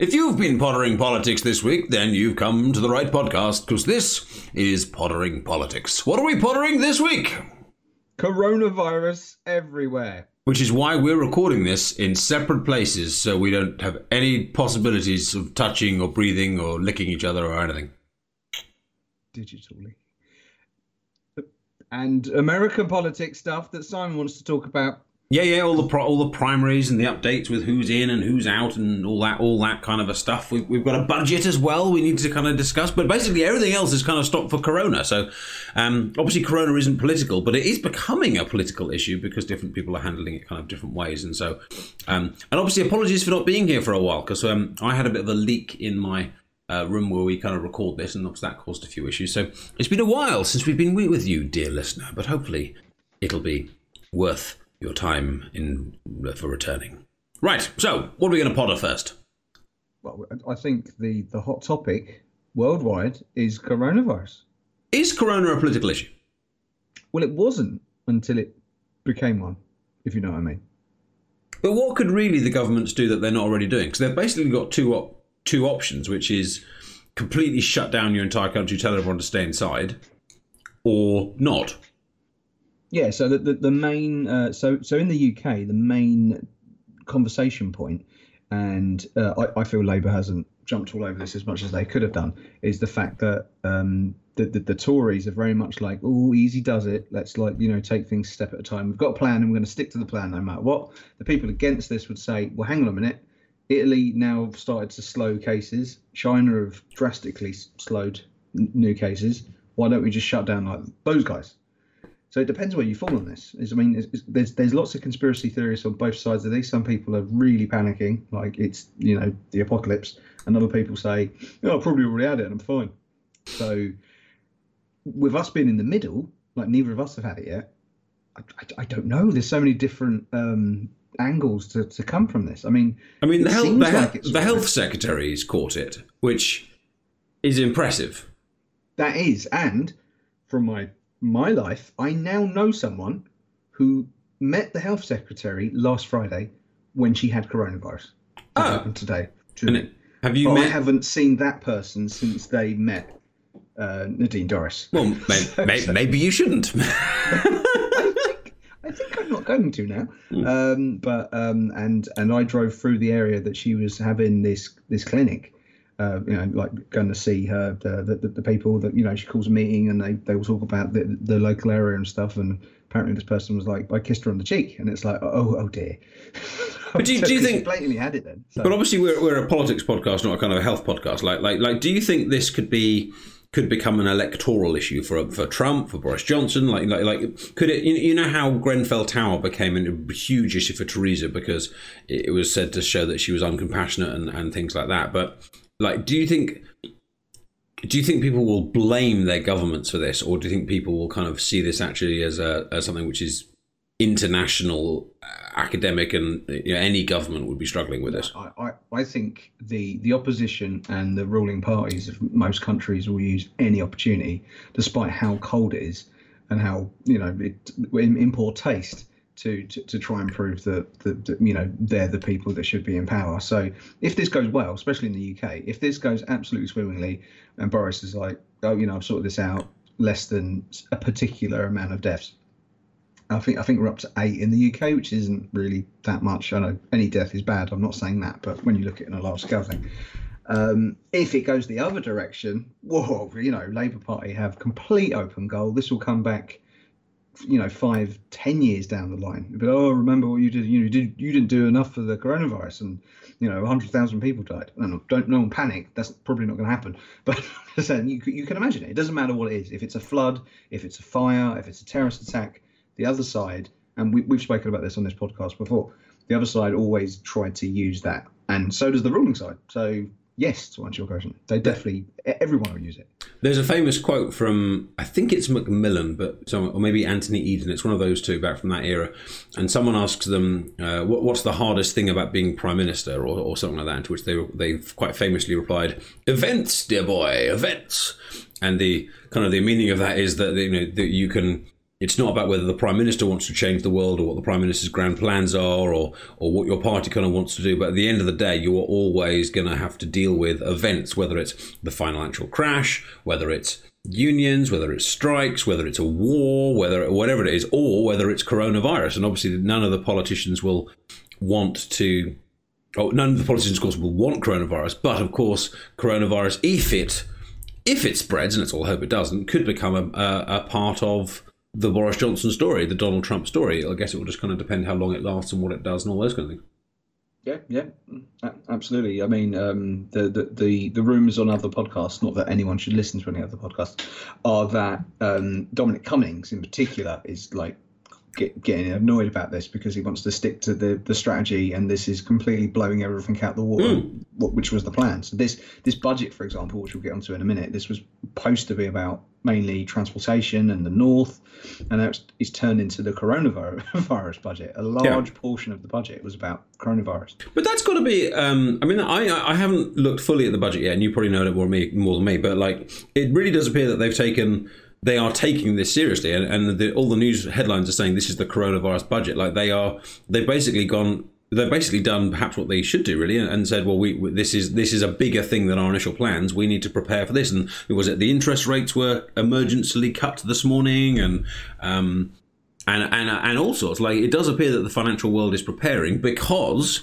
If you've been pottering politics this week, then you've come to the right podcast because this is Pottering Politics. What are we pottering this week? Coronavirus everywhere. Which is why we're recording this in separate places so we don't have any possibilities of touching or breathing or licking each other or anything. Digitally. And American politics stuff that Simon wants to talk about. Yeah, yeah, all the pro- all the primaries and the updates with who's in and who's out and all that, all that kind of a stuff. We've, we've got a budget as well. We need to kind of discuss, but basically everything else is kind of stopped for Corona. So, um, obviously Corona isn't political, but it is becoming a political issue because different people are handling it kind of different ways. And so, um, and obviously apologies for not being here for a while because um, I had a bit of a leak in my uh, room where we kind of record this, and obviously that caused a few issues. So it's been a while since we've been with you, dear listener, but hopefully it'll be worth your time in for returning. Right. So, what are we going to potter first? Well, I think the the hot topic worldwide is coronavirus. Is corona a political issue? Well, it wasn't until it became one, if you know what I mean. But what could really the governments do that they're not already doing? Because they've basically got two op- two options, which is completely shut down your entire country, tell everyone to stay inside, or not. Yeah, so the the, the main uh, so so in the UK, the main conversation point, and uh, I, I feel Labour hasn't jumped all over this as much as they could have done, is the fact that um, the, the, the Tories are very much like, oh, easy does it. Let's like you know take things step at a time. We've got a plan, and we're going to stick to the plan no matter what. The people against this would say, well, hang on a minute. Italy now started to slow cases. China have drastically slowed new cases. Why don't we just shut down like those guys? So it depends where you fall on this. I mean, it's, it's, there's there's lots of conspiracy theories on both sides of this. Some people are really panicking, like it's you know the apocalypse, and other people say, "Oh, I probably already had it, and I'm fine." So with us being in the middle, like neither of us have had it yet. I, I, I don't know. There's so many different um, angles to, to come from this. I mean, I mean, the health the, like the health secretary's caught it, which is impressive. That is, and from my my life, I now know someone who met the health secretary last Friday when she had coronavirus. That oh. happened today. To it, have you but met? I haven't seen that person since they met uh, Nadine Dorries. Well, maybe, so, maybe, maybe you shouldn't. I, think, I think I'm not going to now. Mm. Um, but um, and and I drove through the area that she was having this this clinic uh, you know, like going to see her, the, the, the, people that, you know, she calls a meeting and they, they will talk about the, the local area and stuff. And apparently this person was like, I kissed her on the cheek. And it's like, oh, oh dear. But do, do you think blatantly had it then? So. But obviously we're, we're a politics podcast, not a kind of a health podcast. Like, like, like, do you think this could be, could become an electoral issue for for Trump, for Boris Johnson. Like, like, like could it? You know how Grenfell Tower became a huge issue for Theresa because it was said to show that she was uncompassionate and, and things like that. But like, do you think? Do you think people will blame their governments for this, or do you think people will kind of see this actually as a as something which is international, uh, academic, and you know, any government would be struggling with this? I, I, I think the the opposition and the ruling parties of most countries will use any opportunity, despite how cold it is and how you know it, in poor taste to, to, try and prove that, that, that, you know they're the people that should be in power. So if this goes well, especially in the UK, if this goes absolutely swimmingly, and Boris is like, oh, you know, I've sorted this out, less than a particular amount of deaths. I think I think we're up to eight in the UK, which isn't really that much. I know any death is bad. I'm not saying that, but when you look at it in a large scale thing, um, if it goes the other direction, whoa, you know, Labour Party have complete open goal. This will come back you know five ten years down the line. But oh remember what you did you know you, did, you didn't do enough for the coronavirus and you know 100,000 people died. No, don't no one panic. That's probably not going to happen. But you, you can imagine it. It doesn't matter what it is. If it's a flood if it's a fire if it's a terrorist attack the other side and we, we've spoken about this on this podcast before the other side always tried to use that. And so does the ruling side. So yes to answer your question they definitely everyone will use it there's a famous quote from I think it's Macmillan, but someone, or maybe Anthony Eden. It's one of those two back from that era. And someone asks them, uh, what, "What's the hardest thing about being prime minister?" or, or something like that. To which they they quite famously replied, "Events, dear boy, events." And the kind of the meaning of that is that you know that you can it's not about whether the prime minister wants to change the world or what the prime minister's grand plans are or or what your party kind of wants to do. But at the end of the day, you are always going to have to deal with events, whether it's the financial crash, whether it's unions, whether it's strikes, whether it's a war, whether whatever it is, or whether it's coronavirus. And obviously, none of the politicians will want to. Oh, none of the politicians, of course, will want coronavirus. But of course, coronavirus, if it if it spreads, and let's all hope it doesn't, could become a, a, a part of the Boris Johnson story, the Donald Trump story. I guess it will just kind of depend how long it lasts and what it does and all those kind of things. Yeah, yeah, absolutely. I mean, um, the, the the the rumors on other podcasts, not that anyone should listen to any other podcasts, are that um, Dominic Cummings, in particular, is like get, getting annoyed about this because he wants to stick to the, the strategy, and this is completely blowing everything out the water, mm. which was the plan. So this this budget, for example, which we'll get onto in a minute, this was supposed to be about mainly transportation and the north, and now it's, it's turned into the coronavirus budget. A large yeah. portion of the budget was about coronavirus. But that's got to be. Um, I mean, I I haven't looked fully at the budget yet, and you probably know it more me more than me. But like, it really does appear that they've taken they are taking this seriously, and, and the, all the news headlines are saying this is the coronavirus budget. Like they are, they've basically gone. They've basically done perhaps what they should do, really, and said, "Well, we this is this is a bigger thing than our initial plans. We need to prepare for this." And it was it the interest rates were emergently cut this morning, and um, and and and all sorts. Like it does appear that the financial world is preparing because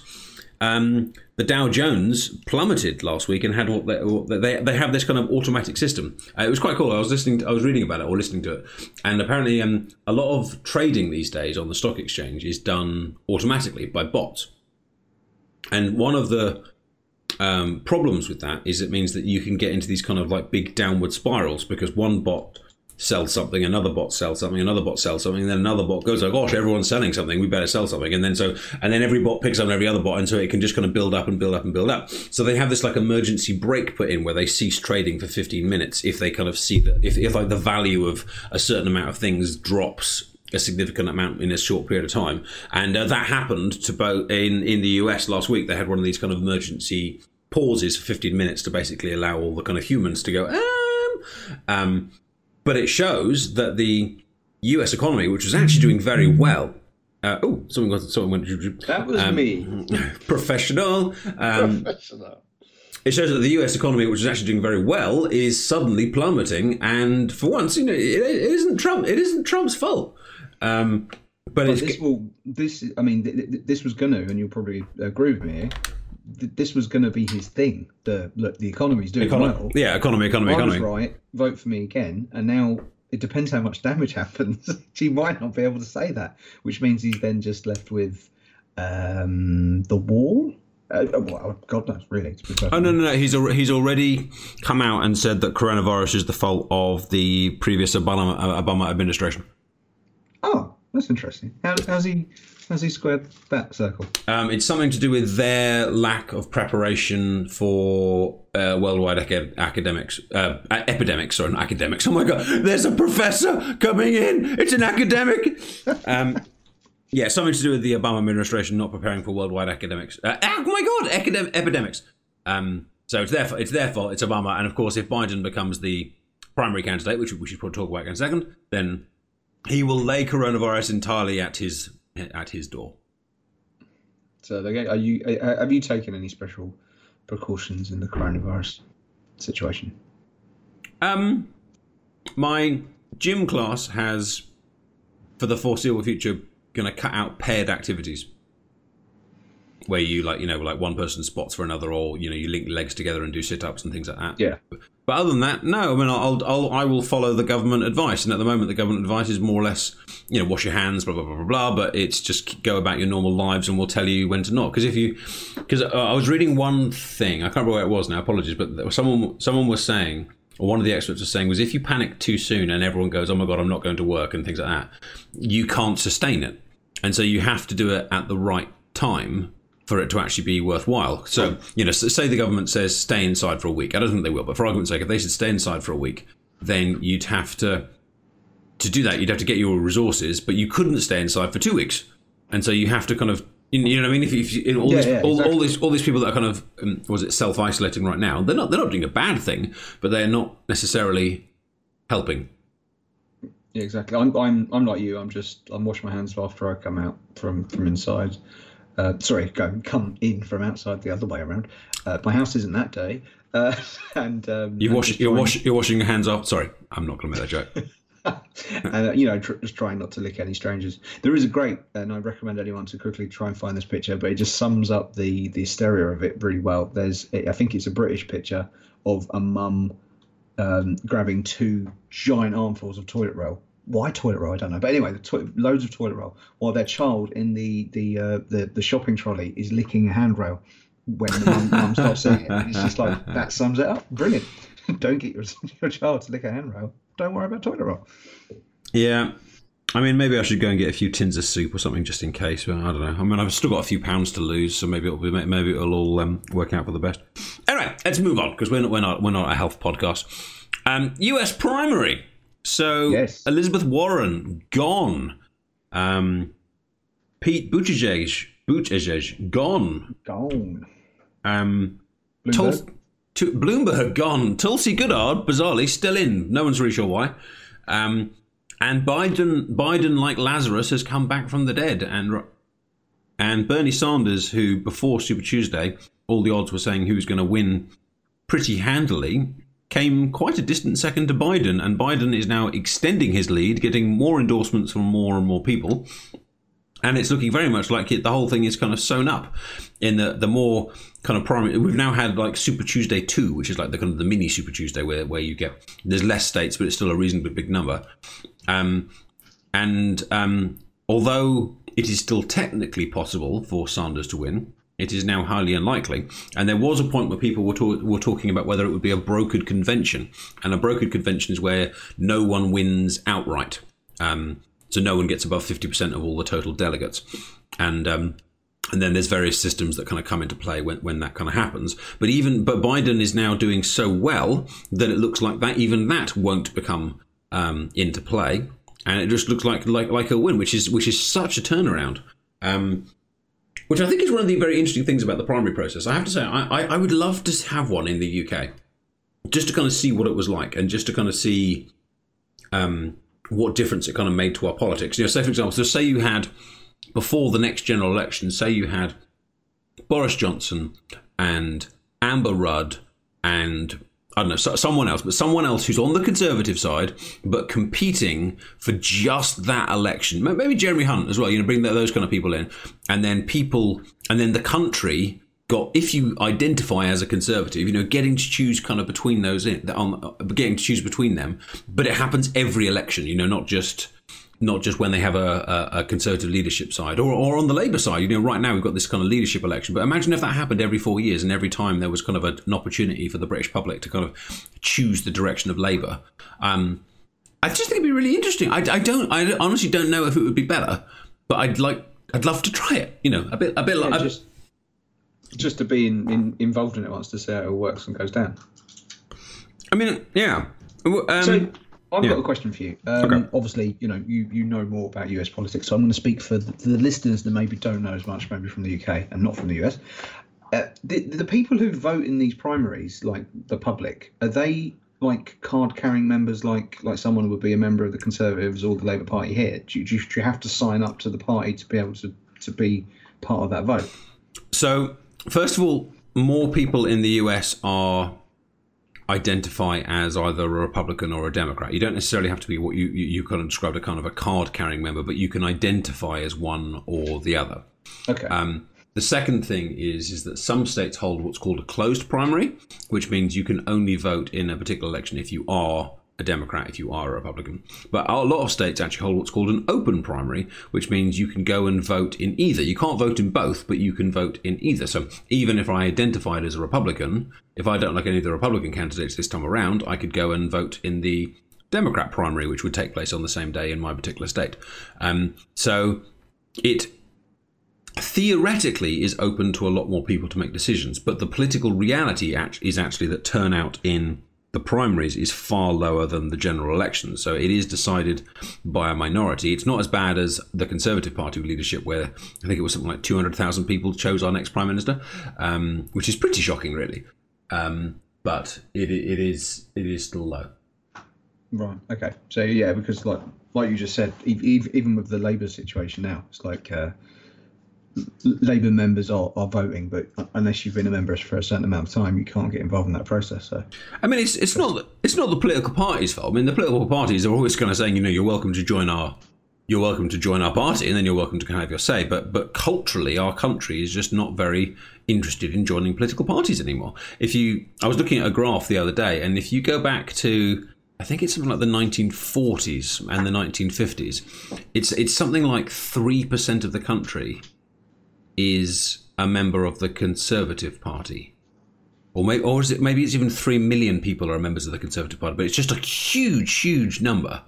um, the Dow Jones plummeted last week and had what they, what they, they have this kind of automatic system. Uh, it was quite cool. I was listening, to, I was reading about it or listening to it, and apparently um, a lot of trading these days on the stock exchange is done automatically by bots. And one of the um, problems with that is it means that you can get into these kind of like big downward spirals because one bot sells something, another bot sells something, another bot sells something, and then another bot goes, oh gosh, everyone's selling something, we better sell something. And then so and then every bot picks up every other bot and so it can just kind of build up and build up and build up. So they have this like emergency brake put in where they cease trading for 15 minutes if they kind of see that if, if like the value of a certain amount of things drops a significant amount in a short period of time. And uh, that happened to both in, in the US last week. They had one of these kind of emergency pauses for 15 minutes to basically allow all the kind of humans to go, um, um but it shows that the U.S. economy, which was actually doing very well. Uh, oh, someone got someone went. That was um, me. Professional. Um, professional. It shows that the U.S. economy, which is actually doing very well, is suddenly plummeting, and for once, you know, it, it isn't Trump. It isn't Trump's fault. Um, but, but this will. This, I mean, this was going to, and you'll probably agree with me this was going to be his thing. The look, the economy's doing well. Yeah, economy, economy, I economy. right. Vote for me again. And now it depends how much damage happens. he might not be able to say that, which means he's then just left with um, the wall. Uh, oh, well, God knows, really. Oh no, no, no! He's al- he's already come out and said that coronavirus is the fault of the previous Obama uh, Obama administration. That's interesting. How, how's he? How's he squared that circle? Um, it's something to do with their lack of preparation for uh, worldwide ac- academics, uh, epidemics, sorry, not academics. Oh my god, there's a professor coming in. It's an academic. Um, yeah, something to do with the Obama administration not preparing for worldwide academics. Uh, oh my god, academic epidemics. Um, so it's their it's their fault. It's Obama, and of course, if Biden becomes the primary candidate, which we should probably talk about in a second, then he will lay coronavirus entirely at his at his door. So, are you have you taken any special precautions in the coronavirus situation? Um, my gym class has, for the foreseeable future, going to cut out paired activities where you like you know like one person spots for another or you know you link legs together and do sit-ups and things like that. Yeah. But other than that no i mean I'll, I'll i will follow the government advice. And at the moment the government advice is more or less you know wash your hands blah blah blah blah blah but it's just go about your normal lives and we'll tell you when to not. Because if you because uh, i was reading one thing i can't remember where it was now apologies but someone someone was saying or one of the experts was saying was if you panic too soon and everyone goes oh my god i'm not going to work and things like that you can't sustain it. And so you have to do it at the right time for it to actually be worthwhile. So, you know, say the government says stay inside for a week. I don't think they will, but for argument's sake, if they said stay inside for a week, then you'd have to to do that. You'd have to get your resources, but you couldn't stay inside for two weeks, and so you have to kind of. You know what I mean? If, if you, all, yeah, these, yeah, all, exactly. all, these all these people that are kind of um, was it self isolating right now, they're not they're not doing a bad thing, but they're not necessarily helping. Yeah, exactly. I'm, I'm, I'm like you. I'm just, I'm washing my hands after I come out from, from inside. Uh, sorry, go come in from outside the other way around. Uh, my house isn't that day, uh, and um, You wash, you're, trying- wash, you're washing your hands off. Sorry, I'm not going to make that joke. and uh, you know, tr- just trying not to lick any strangers. There is a great, and I recommend anyone to quickly try and find this picture, but it just sums up the the hysteria of it really well. There's, I think it's a British picture of a mum um, grabbing two giant armfuls of toilet roll. Why toilet roll? I don't know. But anyway, the to- loads of toilet roll, while their child in the the uh, the, the shopping trolley is licking a handrail when the mum, mum stops seeing it. And it's just like that sums it up. Brilliant. don't get your, your child to lick a handrail. Don't worry about toilet roll. Yeah. I mean, maybe I should go and get a few tins of soup or something just in case. But I don't know. I mean, I've still got a few pounds to lose, so maybe it'll be maybe it'll all um, work out for the best. Anyway, let's move on because we're not we're not we're not a health podcast. Um, U.S. primary. So Yes. Elizabeth Warren gone. Um, Pete Buttigieg Buttigieg gone. Gone. Um, Bloomberg. Tul- to Bloomberg gone. Tulsi Gabbard, bizarrely, still in. No one's really sure why. Um, and Biden, Biden, like Lazarus, has come back from the dead. And and Bernie Sanders, who before Super Tuesday, all the odds were saying he was going to win pretty handily, came quite a distant second to Biden. And Biden is now extending his lead, getting more endorsements from more and more people and it's looking very much like it, the whole thing is kind of sewn up in the the more kind of primary. We've now had like Super Tuesday two, which is like the kind of the mini Super Tuesday where where you get there's less states, but it's still a reasonably big number. Um, and um, although it is still technically possible for Sanders to win, it is now highly unlikely. And there was a point where people were, talk- were talking about whether it would be a brokered convention. And a brokered convention is where no one wins outright. Um, so no one gets above 50% of all the total delegates. And um, and then there's various systems that kind of come into play when, when that kind of happens. But even but Biden is now doing so well that it looks like that even that won't become um, into play, and it just looks like like like a win, which is which is such a turnaround. Um, which I think is one of the very interesting things about the primary process. I have to say, I, I, would love to have one in the UK, just to kind of see what it was like, and just to kind of see um, what difference it kind of made to our politics. You know, say for example, so say you had before the next general election, say you had Boris Johnson and Amber Rudd and I don't know someone else, but someone else who's on the Conservative side, but competing for just that election. Maybe Jeremy Hunt as well. You know, bring those kind of people in, and then people, and then the country got. If you identify as a conservative, you know, getting to choose kind of between those in, uh, getting to choose between them. But it happens every election. You know, not just not just when they have a, a, a conservative leadership side or, or on the Labour side. You know, right now we've got this kind of leadership election, but imagine if that happened every four years and every time there was kind of a, an opportunity for the British public to kind of choose the direction of Labour. Um, I just think it'd be really interesting. I, I don't, I honestly don't know if it would be better, but I'd like, I'd love to try it. You know, a bit, a bit like. just just to be in, in, involved in it once to see how it works and goes down. I mean, yeah. Um, So I've yeah. got a question for you. Um, Okay. Obviously, you know you, you know more about US politics, so I'm going to speak for the, the listeners that maybe don't know as much, maybe from the UK and not from the US. Uh, the, the people who vote in these primaries, like the public, are they like card-carrying members, like like someone would be a member of the Conservatives or the Labour Party here? Do you, do you, do you have to sign up to the party to be able to to be part of that vote? So, first of all, more people in the US are identify as either a Republican or a Democrat. You don't necessarily have to be what you you, you kind of described a kind of a card carrying member, but you can identify as one or the other. Okay. Um, the second thing is is that some states hold what's called a closed primary, which means you can only vote in a particular election if you are a Democrat, if you are a Republican. But a lot of states actually hold what's called an open primary, which means you can go and vote in either. You can't vote in both, but you can vote in either. So even if I identified as a Republican, if I don't like any of the Republican candidates this time around, I could go and vote in the Democrat primary, which would take place on the same day in my particular state. Um, so it theoretically is open to a lot more people to make decisions, but the political reality is actually that turnout in the primaries is far lower than the general election. So it is decided by a minority. It's not as bad as the Conservative Party leadership, where I think it was something like 200,000 people chose our next prime minister, um, which is pretty shocking, really. Um, but it, it is it is still low. Right. Okay. So yeah, because like like you just said, even with the Labour situation now, it's like uh, Labour members are, are voting, but unless you've been a member for a certain amount of time, you can't get involved in that process. So, I mean, it's it's not it's not the political parties' fault. I mean, the political parties are always kind of saying, you know, you're welcome to join our you're welcome to join our party, and then you're welcome to kind of have your say. But but culturally, our country is just not very interested in joining political parties anymore. If you, I was looking at a graph the other day, and if you go back to I think it's something like the 1940s and the 1950s. It's it's something like three percent of the country is a member of the Conservative Party. Or maybe, or is it maybe it's even three million people are members of the Conservative Party, but it's just a huge, huge number.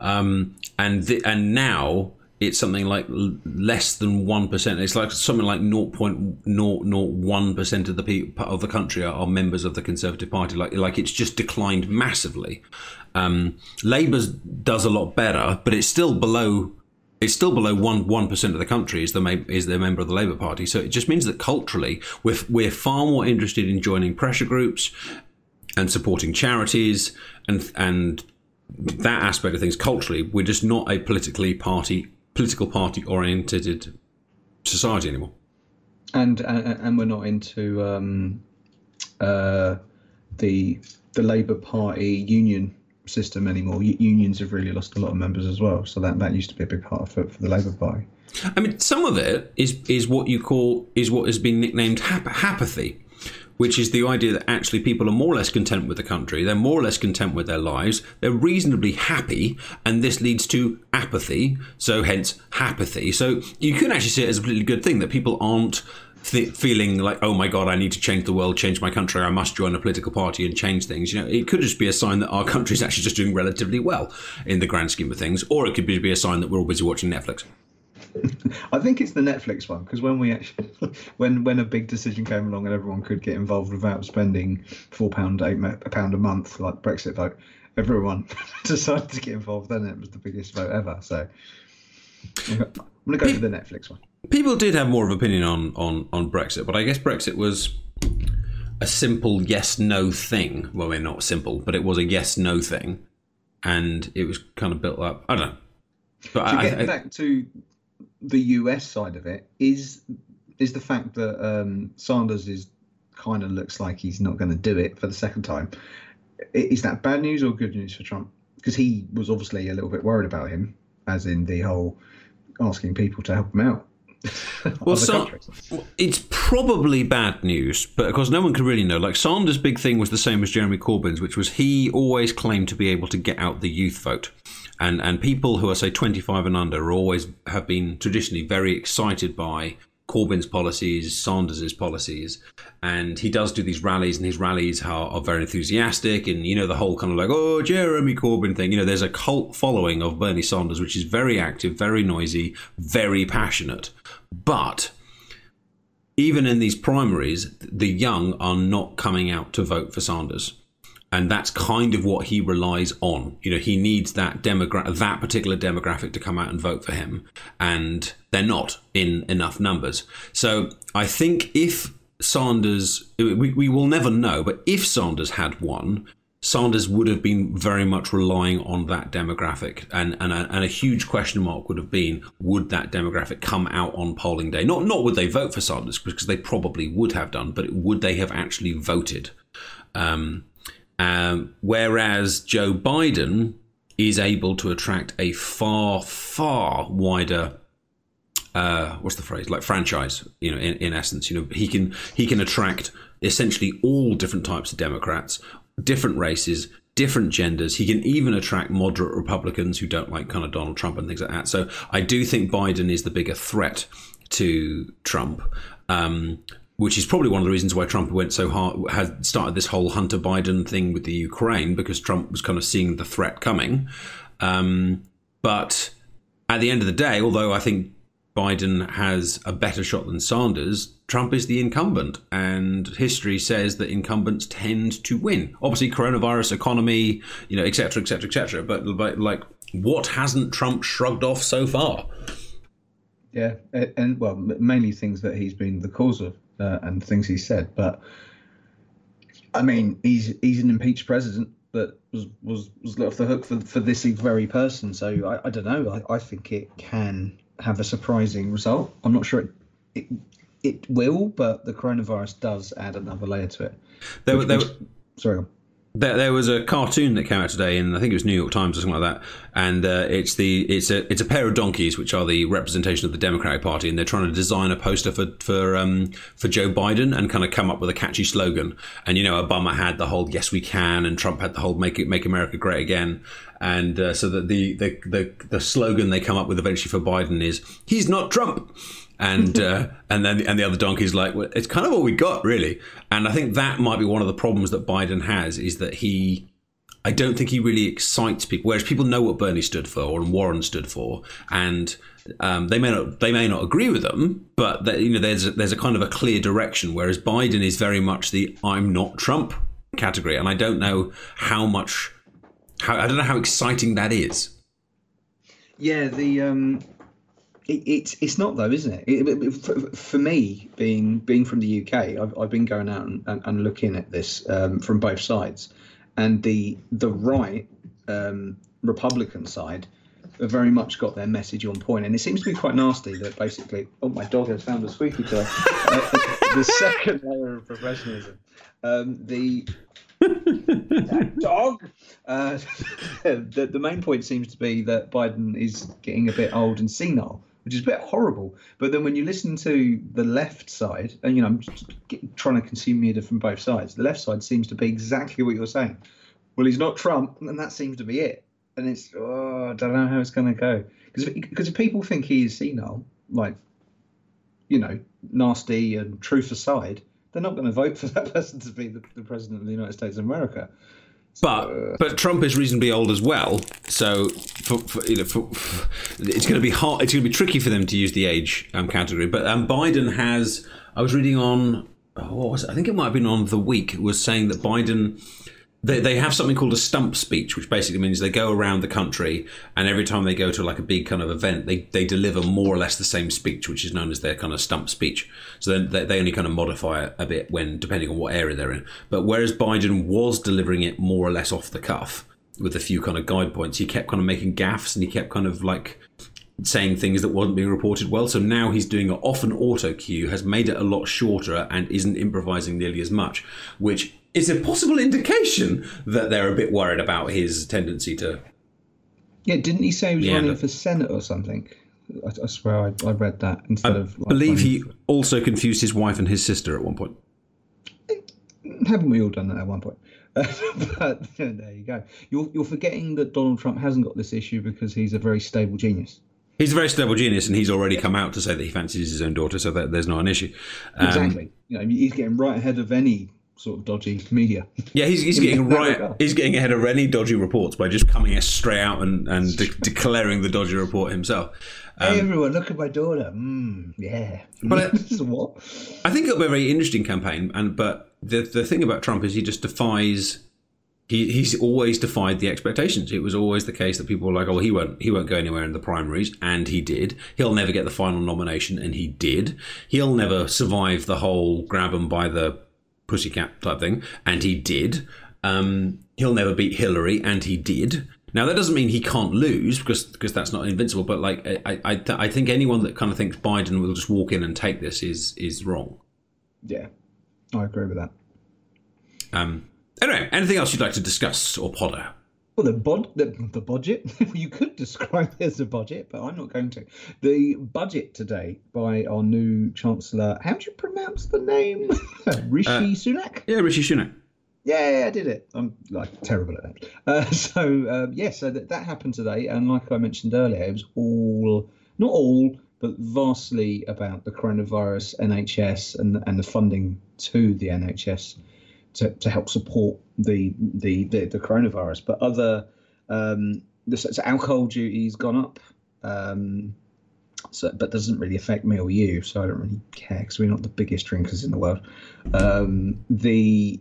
Um, and and now it's something like less than one percent. It's like something like 0.001 percent of the people of the country are, are, members of the Conservative Party. Like like it's just declined massively. Um, Labour's does a lot better, but it's still below it's still below one one percent of the country is the is the member of the Labour Party. So it just means that culturally we're we're far more interested in joining pressure groups and supporting charities and and that aspect of things culturally we're just not a politically party political party oriented society anymore. And and, and we're not into um, uh, the the Labour Party union system anymore. unions have really lost a lot of members as well. So that, that used to be a big part of it for the Labour Party. I mean, some of it is is what you call is what has been nicknamed hap- apathy, which is the idea that actually people are more or less content with the country, they're more or less content with their lives, they're reasonably happy, and this leads to apathy. So hence apathy. So you can actually see it as a really good thing that people aren't th- feeling like, oh my god, I need to change the world, change my country, I must join a political party and change things. You know, it could just be a sign that our country is actually just doing relatively well in the grand scheme of things, or it could be a sign that we're all busy watching Netflix. I think it's the Netflix one because when we actually, when when a big decision came along and everyone could get involved without spending four pound eight a pound a month like Brexit vote, everyone decided to get involved. Then it was the biggest vote ever. So I'm gonna go for the Netflix one people did have more of an opinion on, on, on Brexit, but I guess Brexit was a simple yes no thing. Well, we're not simple, but it was a yes no thing, and it was kind of built up. I don't know. But to I, get I, back to the US side of it, is is the fact that um, Sanders is kind of looks like he's not going to do it for the second time. Is that bad news or good news for Trump? Because he was obviously a little bit worried about him, as in the whole asking people to help them out. Well, so, it's probably bad news, but of course, no one can really know. Like Sanders' big thing was the same as Jeremy Corbyn's, which was he always claimed to be able to get out the youth vote, and and people who are say 25 and under always have been traditionally very excited by Corbyn's policies, Sanders's policies, and he does do these rallies, and his rallies are, are, very enthusiastic, and you know the whole kind of like oh Jeremy Corbyn thing. You know, there's a cult following of Bernie Sanders, which is very active, very noisy, very passionate, but even in these primaries, the young are not coming out to vote for Sanders and that's kind of what he relies on. You know, he needs that demogra- that particular demographic to come out and vote for him, and they're not in enough numbers. So I think if Sanders, we, we will never know, but if Sanders had won, Sanders would have been very much relying on that demographic, and and a, and a, huge question mark would have been: Would that demographic come out on polling day? Not not would they vote for Sanders because they probably would have done, but would they have actually voted? Um, um, whereas Joe Biden is able to attract a far, far wider uh, what's the phrase? Like franchise you know in, in essence you know he can he can attract essentially all different types of democrats different races different genders. He can even attract moderate republicans who don't like kind of donald trump and things like that. So i do think biden is the bigger threat to trump. Um, which is probably one of the reasons why Trump went so hard, had started this whole Hunter Biden thing with the Ukraine, because Trump was kind of seeing the threat coming. Um, but at the end of the day, although I think Biden has a better shot than Sanders, Trump is the incumbent, and history says that incumbents tend to win. Obviously, coronavirus, economy, you know, etc., etc., etc. But, but like, what hasn't Trump shrugged off so far? Yeah, and well, mainly things that he's been the cause of uh, and things he said. But I mean, he's he's an impeached president, that was was was let off the hook for for this very person. So I, I don't know. I, I think it can have a surprising result. I'm not sure it it, it will, but the coronavirus does add another layer to it. There, Which- there, which- sorry. There, there was a cartoon that came out today, and I think it was New York Times or something like that. And uh, it's the it's a it's a pair of donkeys, which are the representation of the Democratic Party, and they're trying to design a poster for for um, for Joe Biden and kind of come up with a catchy slogan. And you know, Obama had the whole "Yes, we can," and Trump had the whole "Make it Make America Great Again." And uh, so that the, the the the slogan they come up with eventually for Biden is "He's not Trump." And uh, and then and the other donkey's like, well, it's kind of all we got, really. And I think that might be one of the problems that Biden has is that he, I don't think he really excites people. Whereas people know what Bernie stood for or Warren stood for, and um, they may not they may not agree with them, but you know there's a, there's a kind of a clear direction. Whereas Biden is very much the I'm not Trump category, and I don't know how much. How, I don't know how exciting that is. Yeah, the um, it, it's it's not though, isn't it? It- it- for, for me, being being from the UK, I've, I've been going out and, and, and looking at this um, from both sides, and the the right um, Republican side have very much got their message on point. point, and it seems to be quite nasty that basically, oh, my dog has found a squeaky toy. Uh, the second layer of professionalism, um, the dog. Uh, the, the main point seems to be that Biden is getting a bit old and senile, which is a bit horrible. But then when you listen to the left side, and you know, I'm just trying to consume media from both sides, the left side seems to be exactly what you're saying. Well, he's not Trump, and that seems to be it. And it's, oh, I don't know how it's going to go. Because if people think he is senile, like, you know, nasty and truth aside, they're not going to vote for that person to be the, the president of the United States of America. But uh, but Trump is reasonably old as well, so for, for, you know, for, it's going to be hard. It's going to be tricky for them to use the age um, category. But um, Biden has. I was reading on. oh, What was it? I think it might have been on the week. Was saying that Biden. They, they have something called a stump speech, which basically means they go around the country, and every time they go to like a big kind of event, they, they deliver more or less the same speech, which is known as their kind of stump speech. So then they, they only kind of modify it a bit when depending on what area they're in. But whereas Biden was delivering it more or less off the cuff with a few kind of guide points, he kept kind of making gaffes and he kept kind of like saying things that wasn't being reported well. So now he's doing it off an auto cue, has made it a lot shorter, and isn't improvising nearly as much, which is a possible indication that they're a bit worried about his tendency to. Yeah, didn't he say he was Yeah, running for Senate or something? I, I swear I, I read that instead of. Like, I believe running he also confused his wife and his sister at one point. Eh, haven't we all done that at one point? but there you go. You're, you're forgetting that Donald Trump hasn't got this issue because he's a very stable genius. He's a very stable genius, and he's already come out to say that he fancies his own daughter, so that there's not an issue. Um, Exactly. You know, he's getting right ahead of any sort of dodgy media. Yeah, he's, he's getting right. He's getting ahead of any dodgy reports by just coming straight out and, and de- declaring the dodgy report himself. hey everyone, look at my daughter. Mm, yeah. But this what? I think it'll be a very interesting campaign, and but the the thing about Trump is he just defies. He, he's always defied the expectations. It was always the case that people were like, "Oh, he won't, he won't go anywhere in the primaries," and he did. He'll never get the final nomination, and he did. He'll never survive the whole grab him by the pussycat type thing, and he did. Um, he'll never beat Hillary, and he did. Now that doesn't mean he can't lose because because that's not invincible. But like I I, I think anyone that kind of thinks Biden will just walk in and take this is is wrong. Yeah, I agree with that. Um, anyway, anything else you'd like to discuss or podder? Well, the bod, the, the budget. you could describe it as a budget, but I'm not going to. The budget today by our new chancellor. How do you pronounce the name? Rishi Uh, Sunak. Yeah, Rishi Sunak. Yeah, I did it. I'm like terrible at that. Uh, so um, yeah, so that, that happened today, and like I mentioned earlier, it was all not all, but vastly about the coronavirus, NHS, and and the funding to the NHS to, to help support the the the, the coronavirus. But other um, so alcohol duty's gone up. Um, so, but doesn't really affect me or you, so I don't really care because we're not the biggest drinkers in the world. Um, the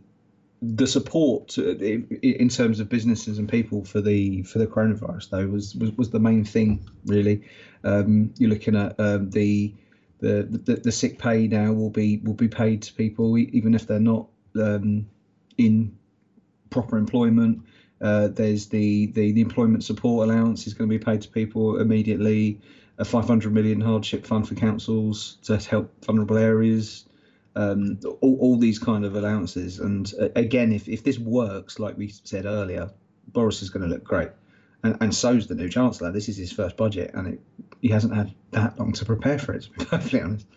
the support in terms of businesses and people for the for the coronavirus though was was, was the main thing really. Um, you're looking at um, the, the the the sick pay now will be will be paid to people even if they're not um, in proper employment. Uh, there's the, the the employment support allowance is going to be paid to people immediately. A 500 million hardship fund for councils to help vulnerable areas. Um, all, all these kind of allowances. And uh, again, if, if this works, like we said earlier, Boris is going to look great. And, and so's the new chancellor. This is his first budget, and it, he hasn't had that long to prepare for it. To be perfectly honest.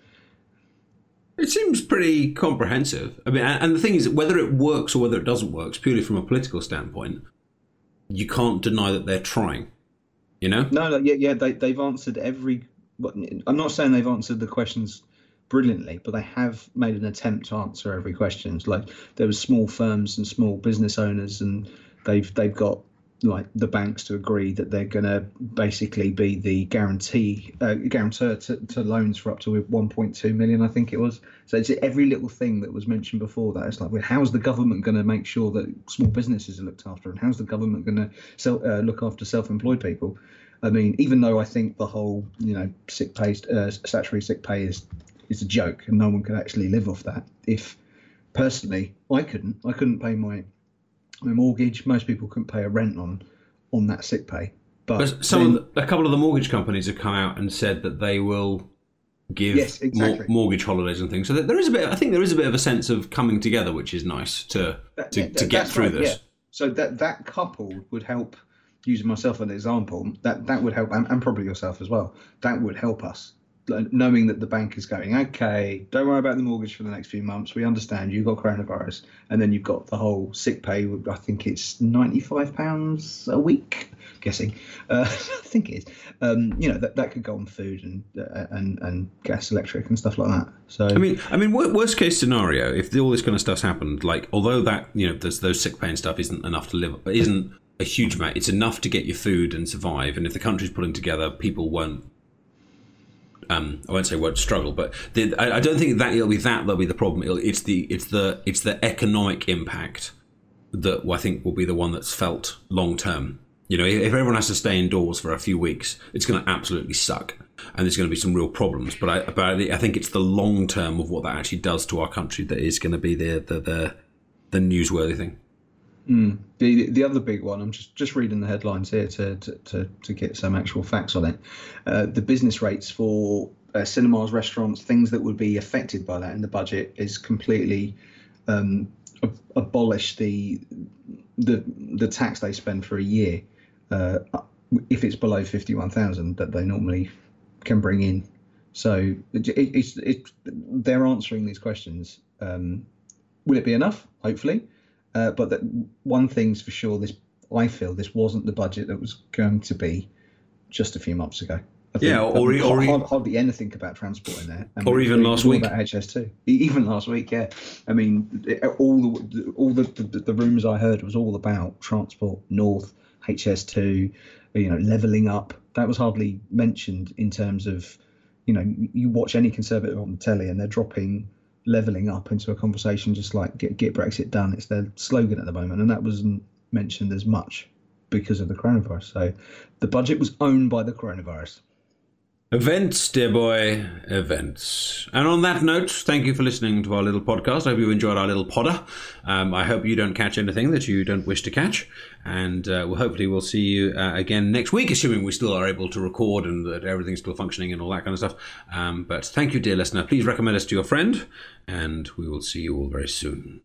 It seems pretty comprehensive. I mean, and the thing is, whether it works or whether it doesn't work, purely from a political standpoint, you can't deny that they're trying. You know? No, no, yeah, yeah. They they've answered every. I'm not saying they've answered the questions brilliantly, but they have made an attempt to answer every question. Like there was small firms and small business owners, and they've they've got like the banks to agree that they're going to basically be the guarantee uh, guarantor to, to, loans for up to 1.2 million, I think it was. So it's every little thing that was mentioned before that. It's like, well, how's the government going to make sure that small businesses are looked after, and how's the government going to uh, look after self-employed people? I mean, even though I think the whole you know sick pay, uh, statutory sick pay is is a joke, and no one can actually live off that. If personally, I couldn't, I couldn't pay my my mortgage. Most people couldn't pay a rent on on that sick pay. But, but some then, the, a couple of the mortgage companies have come out and said that they will give yes, exactly. mortgage holidays and things. So there is a bit. I think there is a bit of a sense of coming together, which is nice to that, to, yeah, to get through right, this. Yeah. So that that coupled would help. Using myself as an example, that that would help, and, and probably yourself as well. That would help us knowing that the bank is going, okay, don't worry about the mortgage for the next few months. We understand you've got coronavirus, and then you've got the whole sick pay. I think it's ninety-five pounds a week. Guessing, uh, I think it is. Um, you know that, that could go on food and uh, and and gas, electric, and stuff like that. So I mean, I mean, worst case scenario, if all this kind of stuff's happened, like although that you know, there's those sick pay and stuff isn't enough to live, isn't a huge amount. It's enough to get your food and survive. And if the country's pulling together, people won't um, I won't say won't struggle, but the, I, I, don't think that it'll be that that'll be the problem. It'll, it's the it's the it's the economic impact that I think will be the one that's felt long term. You know, if, if everyone has to stay indoors for a few weeks, it's going to absolutely suck, and there's going to be some real problems. But I, but I think it's the long term of what that actually does to our country that is going to be the the the, the newsworthy thing. Mm. The the other big one, I'm just just reading the headlines here to to, to, to get some actual facts on it. Uh, the business rates for uh, cinemas, restaurants, things that would be affected by that in the budget is completely um, ab- abolish the the the tax they spend for a year uh, if it's below fifty one thousand that they normally can bring in. So it, it, it, they're answering these questions. Um, will it be enough? Hopefully. Uh, but that one thing's for sure, this I feel this wasn't the budget that was going to be just a few months ago. yeah, or, or, or hardly, hardly anything about transport in there, or even last week about HS2. Even last week, yeah. I mean, all the all the, the, the rumors I heard was all about transport north, HS2, you know, leveling up. That was hardly mentioned in terms of, you know, you watch any conservative on the telly and they're dropping leveling up into a conversation just like get get Brexit done. It's their slogan at the moment, and that wasn't mentioned as much because of the coronavirus. So the budget was owned by the coronavirus. Events, dear boy, events. And on that note, thank you for listening to our little podcast. I hope you enjoyed our little podder. Um, I hope you don't catch anything that you don't wish to catch. And uh, well, hopefully, we'll see you uh, again next week, assuming we still are able to record and that everything's still functioning and all that kind of stuff. Um, but thank you, dear listener. Please recommend us to your friend, and we will see you all very soon.